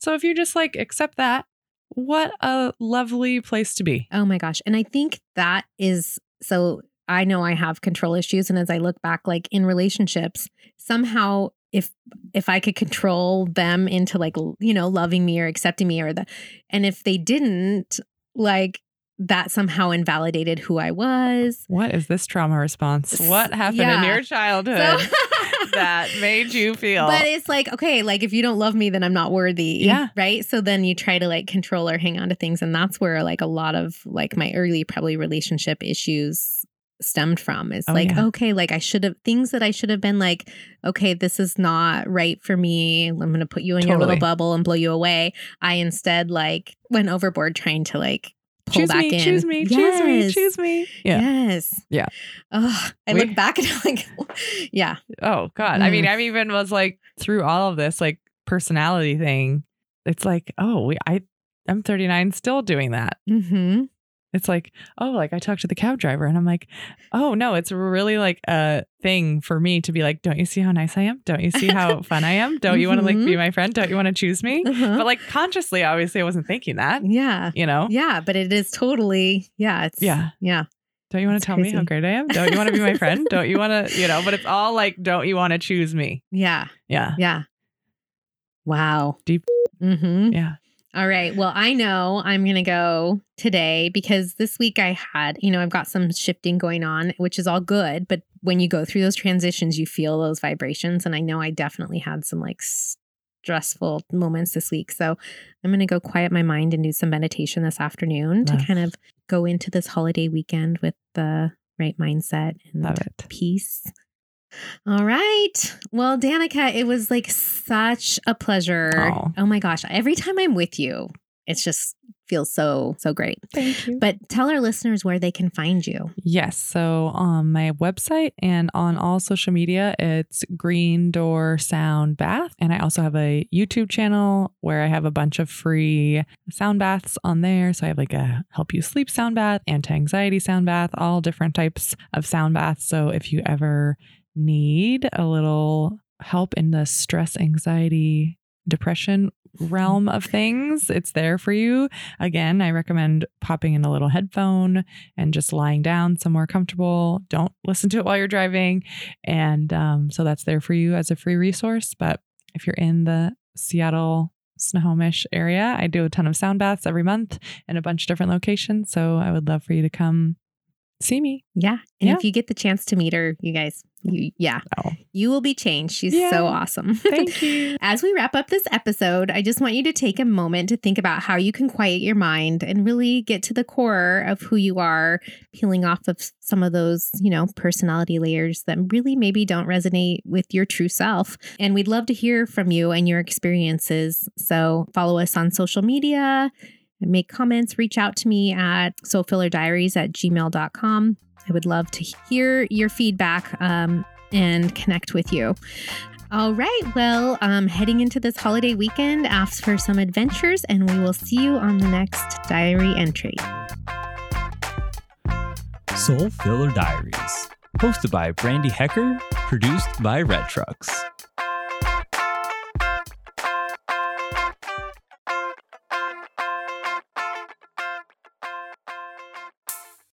So if you just like accept that, what a lovely place to be. Oh my gosh. And I think that is so I know I have control issues and as I look back like in relationships, somehow if if I could control them into like you know loving me or accepting me or the and if they didn't like that somehow invalidated who I was. What is this trauma response? What happened Yeah. in your So childhood *laughs* that made you feel? But it's like, okay, like if you don't love me, then I'm not worthy. Yeah. Right. So then you try to like control or hang on to things. And that's where like a lot of like my early probably relationship issues stemmed from. It's Oh, like, yeah. okay, like I should have things that I should have been like, okay, this is not right for me. I'm going to put you in your little bubble and blow you away. I instead like went overboard trying to like pull choose back me, in. choose me, choose me, Yes. choose me. Yeah. Yes. Yeah. Oh, I We- look back and I'm like, *laughs* yeah. Oh God. I mean, Mm. I even was like through all of this like personality thing. It's like, oh, we I I'm 39 still doing that. Mm-hmm. It's like, oh, like I talked to the cab driver and I'm like, oh no, it's really like a thing for me to be like, don't you see how nice I am? Don't you see how fun I am? Don't you want to like be my friend? Don't you want to choose me? Uh-huh. But like consciously, obviously I wasn't thinking that, Yeah. you know? Yeah, but it is totally yeah, it's Yeah. Yeah. Don't you want to tell me how great I am? Don't you want to be my friend? *laughs* Don't you want to, you know, but it's all like, don't you want to choose me? Yeah. Yeah. Yeah. Wow. Deep. Mm-hmm. Yeah. All right. Well, I know I'm going to go today because this week I had, you know, I've got some shifting going on, which is all good. But when you go through those transitions, you feel those vibrations. And I know I definitely had some like stressful moments this week. So I'm going to go quiet my mind and do some meditation this afternoon to kind of go into this holiday weekend with the right mindset and peace. All right. Well, Danica, it was like such a pleasure. Aw. Oh my gosh. Every time I'm with you, it's just feels so, so great. Thank you. But tell our listeners where they can find you. Yes. So on my website and on all social media, it's Green Door Sound Bath. And I also have a YouTube channel where I have a bunch of free sound baths on there. So I have like a help you sleep sound bath, anti anxiety sound bath, all different types of sound baths. So if you ever need a little help in the stress, anxiety, depression realm of things, it's there for you. Again, I recommend popping in a little headphone and just lying down somewhere comfortable. Don't listen to it while you're driving. And um, so that's there for you as a free resource. But if you're in the Seattle, Snohomish area, I do a ton of sound baths every month in a bunch of different locations. So I would love for you to come see me. Yeah. And Yeah. if you get the chance to meet her, you guys, you, yeah, Oh, you will be changed. She's Yeah. so awesome. *laughs* thank you. As we wrap up this episode, I just want you to take a moment to think about how you can quiet your mind and really get to the core of who you are, peeling off of some of those, you know, personality layers that really maybe don't resonate with your true self. And we'd love to hear from you and your experiences. So follow us on social media, make comments, reach out to me at soulfillerdiaries at gmail.com. I would love to hear your feedback um, and connect with you. All right. Well, um, heading into this holiday weekend, ask for some adventures, and we will see you on the next diary entry. Soul Filler Diaries. Hosted by Brandy Hecker, produced by Red Trucks.